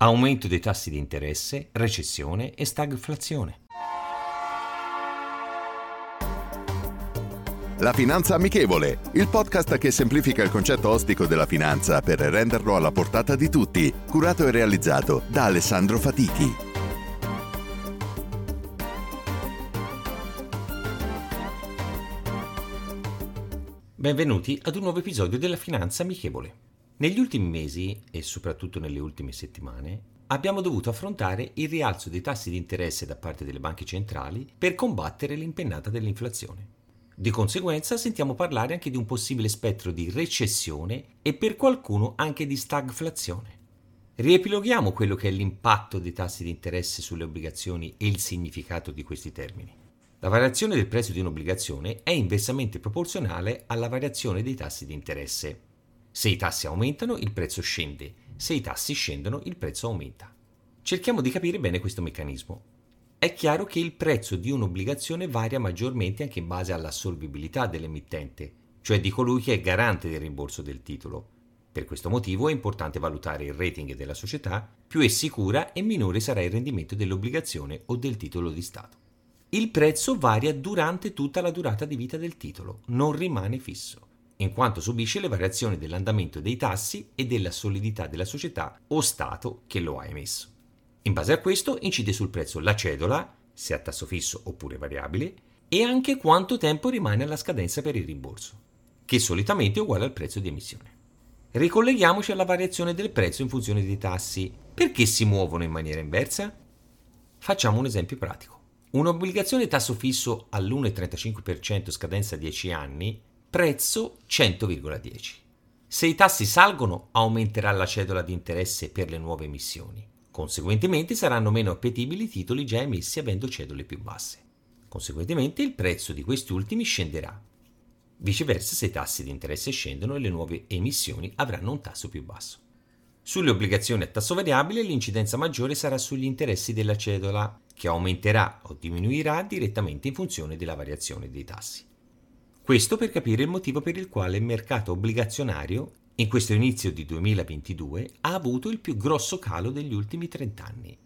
Aumento dei tassi di interesse, recessione e stagflazione. La Finanza Amichevole, il podcast che semplifica il concetto ostico della finanza per renderlo alla portata di tutti, curato e realizzato da Alessandro Fatichi. Benvenuti ad un nuovo episodio della Finanza Amichevole. Negli ultimi mesi, e soprattutto nelle ultime settimane, abbiamo dovuto affrontare il rialzo dei tassi di interesse da parte delle banche centrali per combattere l'impennata dell'inflazione. Di conseguenza sentiamo parlare anche di un possibile spettro di recessione e per qualcuno anche di stagflazione. Riepiloghiamo quello che è l'impatto dei tassi di interesse sulle obbligazioni e il significato di questi termini. La variazione del prezzo di un'obbligazione è inversamente proporzionale alla variazione dei tassi di interesse. Se i tassi aumentano, il prezzo scende, se i tassi scendono, il prezzo aumenta. Cerchiamo di capire bene questo meccanismo. È chiaro che il prezzo di un'obbligazione varia maggiormente anche in base alla solvibilità dell'emittente, cioè di colui che è garante del rimborso del titolo. Per questo motivo è importante valutare il rating della società, più è sicura e minore sarà il rendimento dell'obbligazione o del titolo di Stato. Il prezzo varia durante tutta la durata di vita del titolo, non rimane fisso, in quanto subisce le variazioni dell'andamento dei tassi e della solidità della società o Stato che lo ha emesso. In base a questo incide sul prezzo la cedola, se a tasso fisso oppure variabile, e anche quanto tempo rimane alla scadenza per il rimborso, che solitamente è uguale al prezzo di emissione. Ricolleghiamoci alla variazione del prezzo in funzione dei tassi. Perché si muovono in maniera inversa? Facciamo un esempio pratico. Un'obbligazione tasso fisso all'1,35% scadenza 10 anni, prezzo 100,10. Se i tassi salgono, aumenterà la cedola di interesse per le nuove emissioni. Conseguentemente saranno meno appetibili i titoli già emessi avendo cedole più basse. Conseguentemente il prezzo di questi ultimi scenderà. Viceversa, se i tassi di interesse scendono le nuove emissioni avranno un tasso più basso. Sulle obbligazioni a tasso variabile l'incidenza maggiore sarà sugli interessi della cedola, che aumenterà o diminuirà direttamente in funzione della variazione dei tassi. Questo per capire il motivo per il quale il mercato obbligazionario in questo inizio di 2022 ha avuto il più grosso calo degli ultimi 30 anni.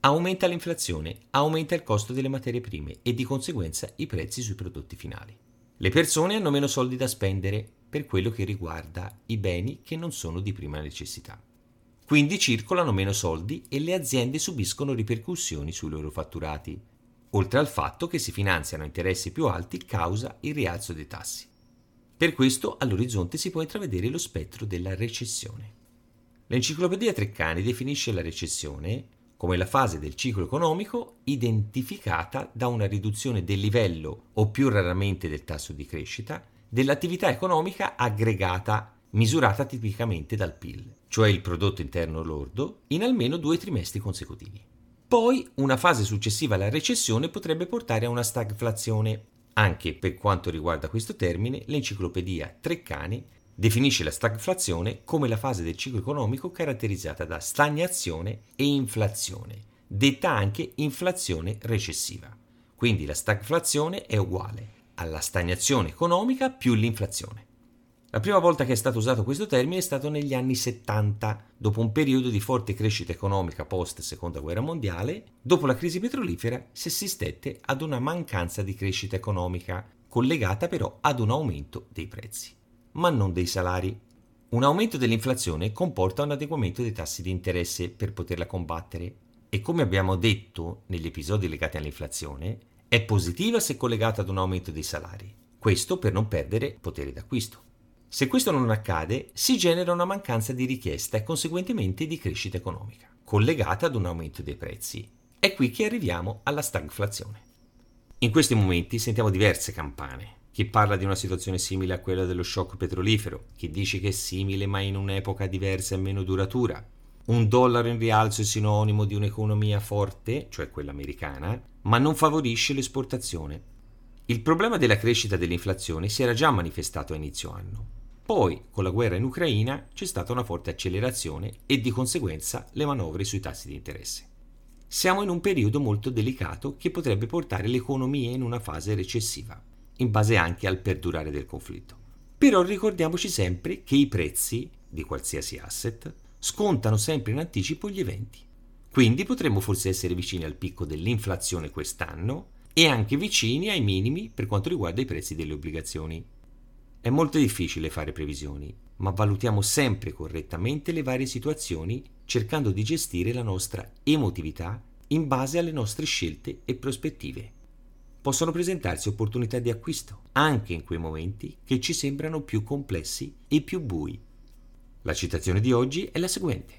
Aumenta l'inflazione, aumenta il costo delle materie prime e di conseguenza i prezzi sui prodotti finali. Le persone hanno meno soldi da spendere per quello che riguarda i beni che non sono di prima necessità. Quindi circolano meno soldi e le aziende subiscono ripercussioni sui loro fatturati, oltre al fatto che si finanziano interessi più alti causa il rialzo dei tassi. Per questo all'orizzonte si può intravedere lo spettro della recessione. L'enciclopedia Treccani definisce la recessione come la fase del ciclo economico identificata da una riduzione del livello o più raramente del tasso di crescita dell'attività economica aggregata misurata tipicamente dal PIL, cioè il prodotto interno lordo, in almeno due trimestri consecutivi. Poi una fase successiva alla recessione potrebbe portare a una stagflazione, anche per quanto riguarda questo termine, l'enciclopedia Treccani definisce la stagflazione come la fase del ciclo economico caratterizzata da stagnazione e inflazione, detta anche inflazione recessiva. Quindi la stagflazione è uguale alla stagnazione economica più l'inflazione. La prima volta che è stato usato questo termine è stato negli anni 70, dopo un periodo di forte crescita economica post seconda guerra mondiale, dopo la crisi petrolifera si assistette ad una mancanza di crescita economica, collegata però ad un aumento dei prezzi, ma non dei salari. Un aumento dell'inflazione comporta un adeguamento dei tassi di interesse per poterla combattere e come abbiamo detto negli episodi legati all'inflazione, è positiva se collegata ad un aumento dei salari, questo per non perdere potere d'acquisto. Se questo non accade, si genera una mancanza di richiesta e conseguentemente di crescita economica, collegata ad un aumento dei prezzi. È qui che arriviamo alla stagflazione. In questi momenti sentiamo diverse campane. Chi parla di una situazione simile a quella dello shock petrolifero, chi dice che è simile ma in un'epoca diversa e meno duratura. un dollaro in rialzo è sinonimo di un'economia forte, cioè quella americana, ma non favorisce l'esportazione. Il problema della crescita dell'inflazione si era già manifestato a inizio anno. Poi, con la guerra in Ucraina, c'è stata una forte accelerazione e di conseguenza le manovre sui tassi di interesse. Siamo in un periodo molto delicato che potrebbe portare l'economia in una fase recessiva, in base anche al perdurare del conflitto. Però ricordiamoci sempre che i prezzi di qualsiasi asset scontano sempre in anticipo gli eventi. Quindi potremmo forse essere vicini al picco dell'inflazione quest'anno e anche vicini ai minimi per quanto riguarda i prezzi delle obbligazioni. È molto difficile fare previsioni, ma valutiamo sempre correttamente le varie situazioni cercando di gestire la nostra emotività in base alle nostre scelte e prospettive. Possono presentarsi opportunità di acquisto anche in quei momenti che ci sembrano più complessi e più bui la citazione di oggi è la seguente.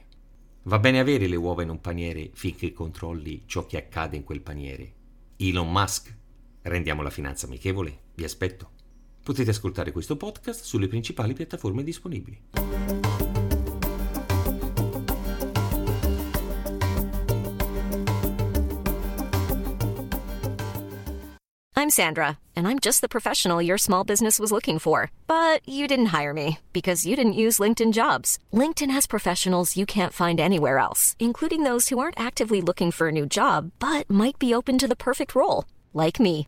Va bene avere le uova in un paniere finché controlli ciò che accade in quel paniere. Elon Musk. Rendiamo la finanza amichevole. Vi aspetto. Potete ascoltare questo podcast sulle principali piattaforme disponibili. I'm Sandra, and I'm just the professional your small business was looking for. But you didn't hire me because you didn't use LinkedIn jobs. LinkedIn has professionals you can't find anywhere else, including those who aren't actively looking for a new job but might be open to the perfect role, like me.